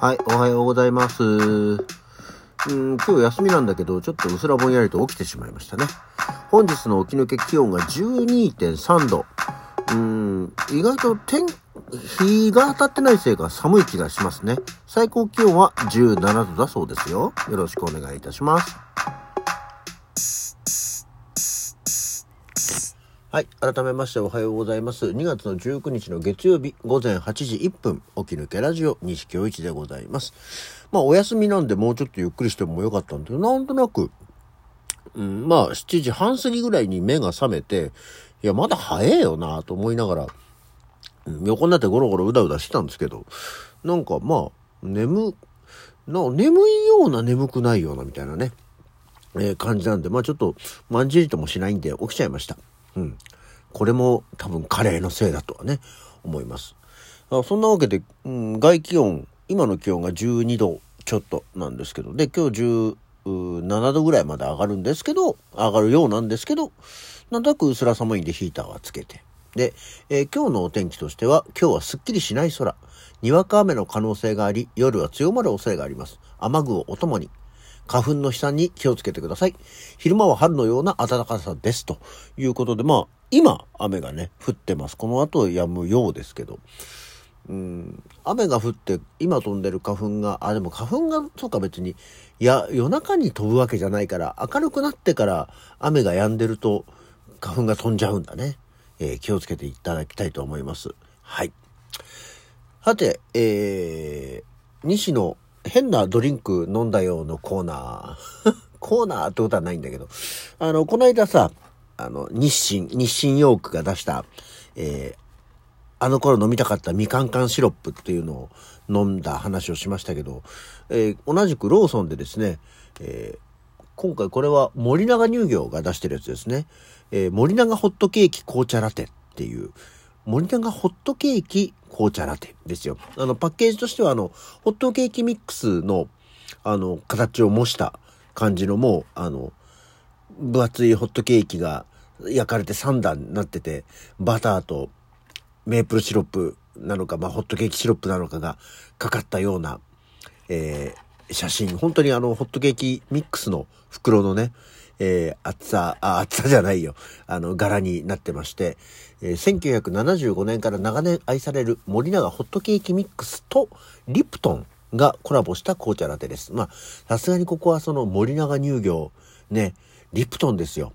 はい、おはようございます。うん、今日休みなんだけど、ちょっとうすらぼんやりと起きてしまいましたね。本日の起き抜け気温が12.3度。うん、意外と天、日が当たってないせいか寒い気がしますね。最高気温は17度だそうですよ。よろしくお願いいたします。はい。改めましておはようございます。2月の19日の月曜日午前8時1分、起き抜けラジオ西京一でございます。まあお休みなんでもうちょっとゆっくりしてもよかったんだけど、なんとなく、うん、まあ7時半過ぎぐらいに目が覚めて、いや、まだ早えよなと思いながら、うん横になってゴロゴロうだうだしてたんですけど、なんかまあ、眠、な眠いような眠くないようなみたいなね、えー感じなんで、まあちょっと、まんじりともしないんで起きちゃいました。うん。これも多分カレーのせいだとはね、思います。あそんなわけで、うん、外気温、今の気温が12度ちょっとなんですけど、で、今日17度ぐらいまで上がるんですけど、上がるようなんですけど、なんとなく薄ら寒いんでヒーターはつけて。で、えー今日のお天気としては、今日はすっきりしない空。にわか雨の可能性があり、夜は強まる恐れがあります。雨具をお供に。花粉の飛散に気をつけてください。昼間は春のような暖かさです。ということで、まあ、今、雨がね、降ってます。この後止むようですけど。うん、雨が降って、今飛んでる花粉が、あ、でも花粉が、そうか別に、いや、夜中に飛ぶわけじゃないから、明るくなってから雨が止んでると、花粉が飛んじゃうんだね。えー気をつけていただきたいと思います。はい。さて、えー、西の変なドリンク飲んだよのコーナー。コーナーってことはないんだけど、あの、この間さ、あの、日清、日清ヨークが出した、えー、あの頃飲みたかったみかん缶シロップっていうのを飲んだ話をしましたけど、えー同じくローソンでですね、えー今回これは森永乳業が出してるやつですね。えー森永ホットケーキ紅茶ラテっていう、森永ホットケーキ紅茶ラテですよ。あの、パッケージとしてはあの、ホットケーキミックスの、あの、形を模した感じのもう、あの、分厚いホットケーキが焼かれて3段になってて、バターとメープルシロップなのか、まあ、ホットケーキシロップなのかがかかったような、えー写真。本当にあの、ホットケーキミックスの袋のね、えー厚さ、あ、厚さじゃないよ。あの、柄になってまして、えー1975年から長年愛される森永ホットケーキミックスとリプトンがコラボした紅茶ラテです。まあ、さすがにここはその森永乳業、ね、リプトンですよ。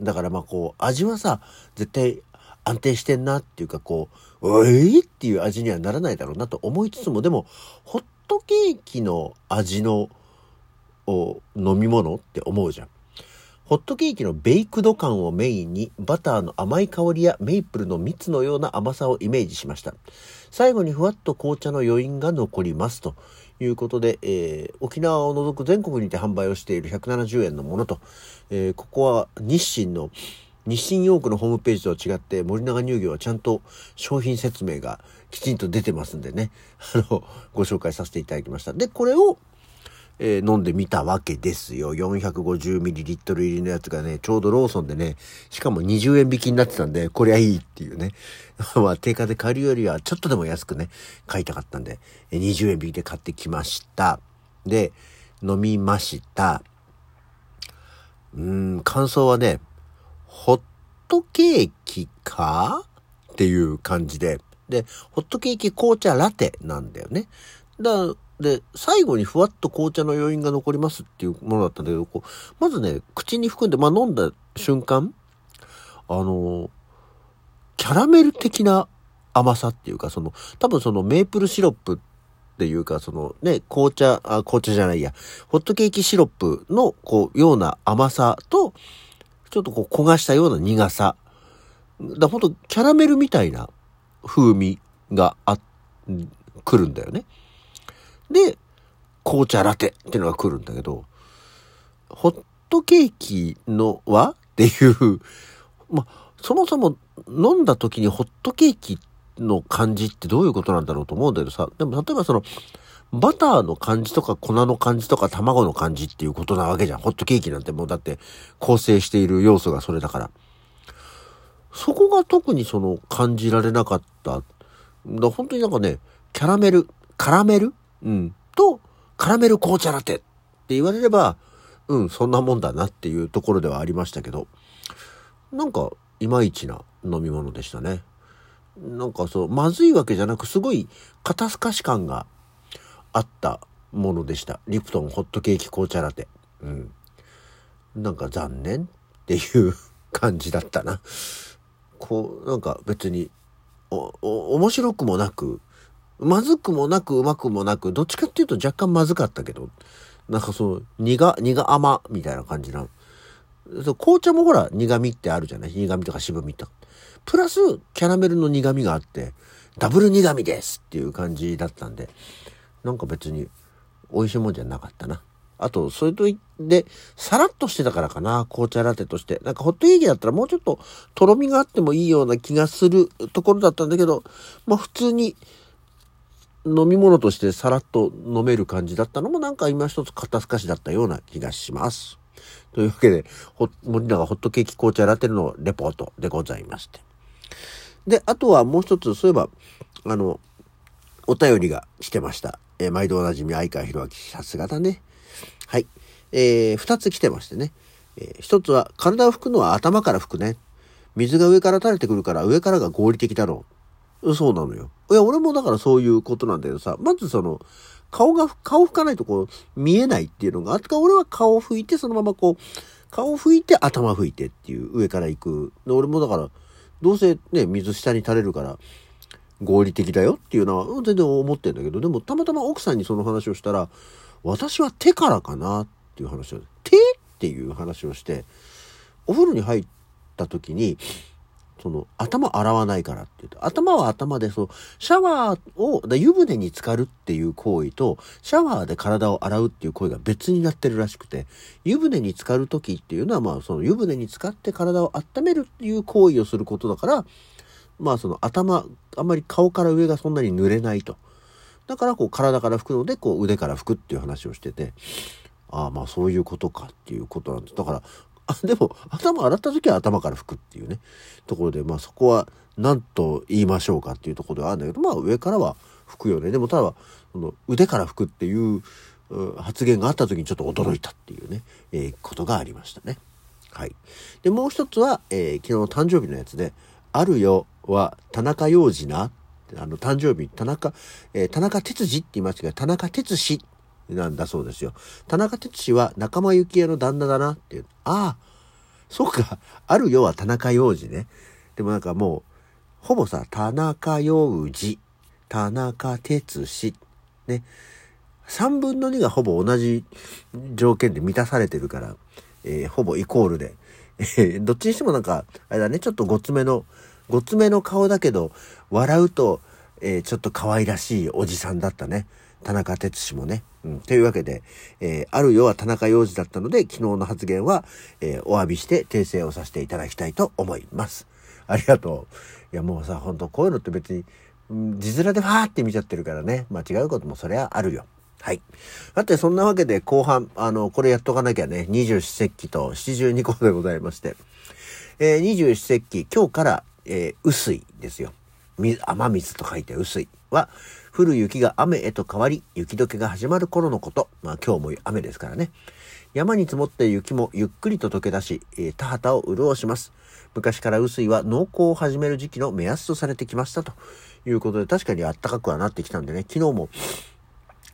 だからまあこう、味はさ、絶対安定してんなっていうかこう、おいっていう味にはならないだろうなと思いつつも、でも、ホットケーキの味のお飲み物って思うじゃん。ホットケーキのベイクド感をメインにバターの甘い香りやメイプルの蜜のような甘さをイメージしました。最後にふわっと紅茶の余韻が残りますということで、えー沖縄を除く全国にて販売をしている170円のものと、えーここは日清の日清ヨークのホームページとは違って森永乳業はちゃんと商品説明がきちんと出てますんでね、あの、ご紹介させていただきました。で、これを、えー飲んでみたわけですよ。450ml 入りのやつがね、ちょうどローソンでね、しかも20円引きになってたんで、こりゃいいっていうね。まあ、定価で買えるよりはちょっとでも安くね、買いたかったんで、20円引きで買ってきました。で、飲みました。うん、感想はね、ホットケーキか？っていう感じで。で、ホットケーキ紅茶ラテなんだよね。だで、最後にふわっと紅茶の余韻が残りますっていうものだったんだけど、こうまずね、口に含んで、まあ飲んだ瞬間、あの、キャラメル的な甘さっていうか、その、多分そのメープルシロップっていうか、そのね、紅茶、あ、紅茶じゃないや、ホットケーキシロップの、こう、ような甘さと、ちょっとこう焦がしたような苦さ。だほんとキャラメルみたいな風味があ、来るんだよね。で、紅茶ラテっていうのが来るんだけど、ホットケーキのはっていう、ま、そもそも飲んだ時にホットケーキの感じってどういうことなんだろうと思うんだけどさ、でも例えばその、バターの感じとか粉の感じとか卵の感じっていうことなわけじゃん。ホットケーキなんてもうだって構成している要素がそれだから。そこが特にその感じられなかった。だ本当になんかね、キャラメル、カラメル？うん。とカラメル紅茶ラテって言われれば、うん、そんなもんだなっていうところではありましたけど、なんか、いまいちな飲み物でしたね。なんかそう、まずいわけじゃなく、すごい肩透かし感があったものでした。リプトンホットケーキ紅茶ラテ。うん。なんか残念っていう感じだったな。こう、なんか別に、お、お、面白くもなく、まずくもなくうまくもなく、どっちかっていうと若干まずかったけど、なんかそう、苦、苦甘みたいな感じな。そう紅茶もほら苦味ってあるじゃない？苦味とか渋みとか。プラスキャラメルの苦味があって、ダブル苦味ですっていう感じだったんで、なんか別に美味しいもんじゃなかったな。あと、それといって、さらっとしてたからかな、紅茶ラテとして。なんかホットケーキだったらもうちょっととろみがあってもいいような気がするところだったんだけど、まあ普通に飲み物としてさらっと飲める感じだったのもなんか今一つ肩透かしだったような気がします。というわけで、森永ホットケーキ紅茶ラテのレポートでございまして。で、あとはもう一つ、そういえば、あの、お便りが来てました。えー、毎度おなじみ相川博明、さすがだね。はい。えー、二つ来てましてね。えー、一つは、体を拭くのは頭から拭くね。水が上から垂れてくるから上からが合理的だろう。そうなのよ。いや、俺もだからそういうことなんだけどさ、まずその、顔が、顔拭かないとこう、見えないっていうのがあってか、俺は顔拭いて、そのままこう、顔拭いて頭拭いてっていう上から行く。で、俺もだから、どうせね、水下に垂れるから、合理的だよっていうのは全然思ってんだけど、でもたまたま奥さんにその話をしたら、私は手からかなっていう話を、手っていう話をして、お風呂に入った時に、その、頭洗わないからって言うと、頭は頭で、そう、シャワーを、湯船に浸かるっていう行為と、シャワーで体を洗うっていう行為が別になってるらしくて、湯船に浸かる時っていうのは、まあ、その湯船に浸かって体を温めるっていう行為をすることだから、まあ、その頭、あんまり顔から上がそんなに濡れないと。だから、こう、体から拭くので、こう、腕から拭くっていう話をしてて、ああ、まあ、そういうことかっていうことなんです。だから、あ、でも、頭洗った時は頭から拭くっていうね、ところで、まあそこは何と言いましょうかっていうところではあるんだけど、まあ上からは拭くよね。でもただ、その腕から拭くっていう発言があった時にちょっと驚いたっていうね、えー、ことがありましたね。はい。で、もう一つは、えー、昨日の誕生日のやつで、あるよは田中洋次な、あの、誕生日、田中、えー、田中哲司って言いましたけど、田中哲司なんだそうですよ。田中哲司は仲間由紀恵の旦那だなっていう。ああ、そうか。あるよは田中洋次ね。でもなんかもう、ほぼさ、田中洋次、田中哲司、ね。3分の2がほぼ同じ条件で満たされてるから、えー、ほぼイコールで。えー、どっちにしてもなんか、あれだね、ちょっとごつめの、ごつめの顔だけど、笑うと、えー、ちょっと可愛らしいおじさんだったね。田中哲司もね。うん。というわけで、えー、あるよは田中洋次だったので、昨日の発言は、えー、お詫びして訂正をさせていただきたいと思います。ありがとう。いや、もうさ、ほんとこういうのって別に、字面でファーって見ちゃってるからね。間違うこともそりゃあるよ。はい。だってそんなわけで後半、あの、これやっとかなきゃね、二十四節気と七十二個でございまして。えー、二十四節気、今日から、えー、雨水ですよ。雨水と書いて雨水は、降る雪が雨へと変わり、雪解けが始まる頃のこと。まあ今日も雨ですからね。山に積もった雪もゆっくりと溶け出し、えー、田畑を潤します。昔から雨水は農耕を始める時期の目安とされてきましたということで、確かに暖かくはなってきたんでね、昨日も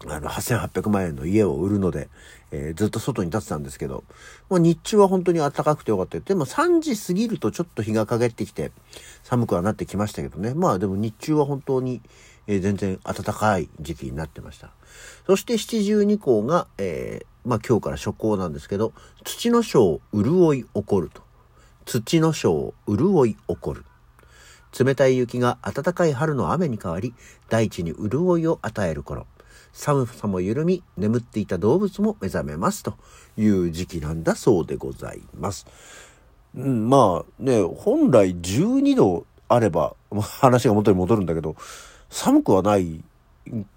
あの、8800万円の家を売るので、えー、ずっと外に立ってたんですけど、まあ、日中は本当に暖かくてよかったでも3時過ぎるとちょっと日が陰ってきて、寒くはなってきましたけどね。まあでも日中は本当に、えー、全然暖かい時期になってました。そして七十二項が、えー、まあ今日から初行なんですけど、土の章潤い起こると。土の章潤い起こる。冷たい雪が暖かい春の雨に変わり、大地に潤いを与える頃。寒さも緩み、眠っていた動物も目覚めますという時期なんだそうでございます。うん、まあね、本来12度あれば、話が元に戻るんだけど、寒くはない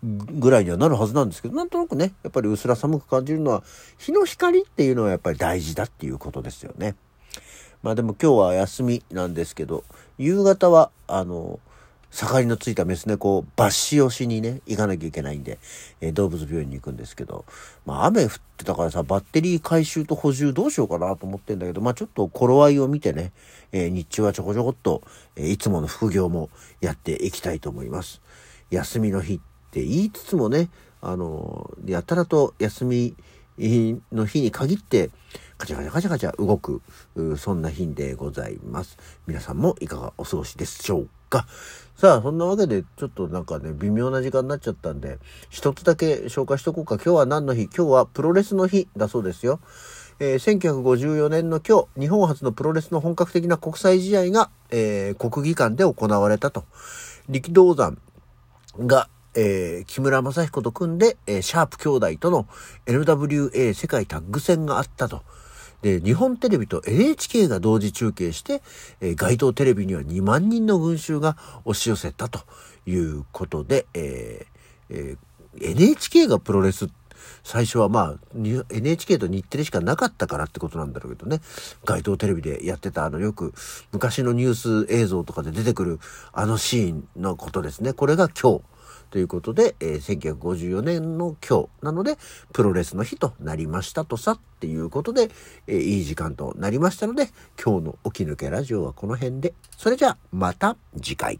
ぐらいにはなるはずなんですけど、なんとなくね、やっぱりうすら寒く感じるのは、日の光っていうのはやっぱり大事だっていうことですよね。まあでも今日は休みなんですけど、夕方は、あの、盛りのついたメス猫を抜死をしにね、行かなきゃいけないんで、えー、動物病院に行くんですけど、まあ雨降ってたからさ、バッテリー回収と補充どうしようかなと思ってんだけど、まあちょっと頃合いを見てね、えー、日中はちょこちょこっと、えー、いつもの副業もやっていきたいと思います。休みの日って言いつつもね、あのやたらと休みの日に限って、カチャカチャカチャカチャ動く、そんな日でございます。皆さんもいかがお過ごしでしょうかさあ、そんなわけで、ちょっとなんかね、微妙な時間になっちゃったんで、一つだけ紹介しとこうか。今日は何の日？今日はプロレスの日だそうですよ。えー、1954年の今日、日本初のプロレスの本格的な国際試合が、えー、国技館で行われたと。力道山が、えー、木村正彦と組んで、えー、シャープ兄弟との NWA 世界タッグ戦があったと。で、日本テレビと NHK が同時中継して、えー、街頭テレビには2万人の群衆が押し寄せたということで、えーえ、NHK がプロレス最初はまあ、NHK と日テレしかなかったからってことなんだろうけどね。街頭テレビでやってたあのよく昔のニュース映像とかで出てくるあのシーンのことですね。これが今日。ということで、えー、1954年の今日なので、プロレスの日となりましたとさっていうことで、えー、いい時間となりましたので、今日の起き抜けラジオはこの辺で、それじゃあまた次回。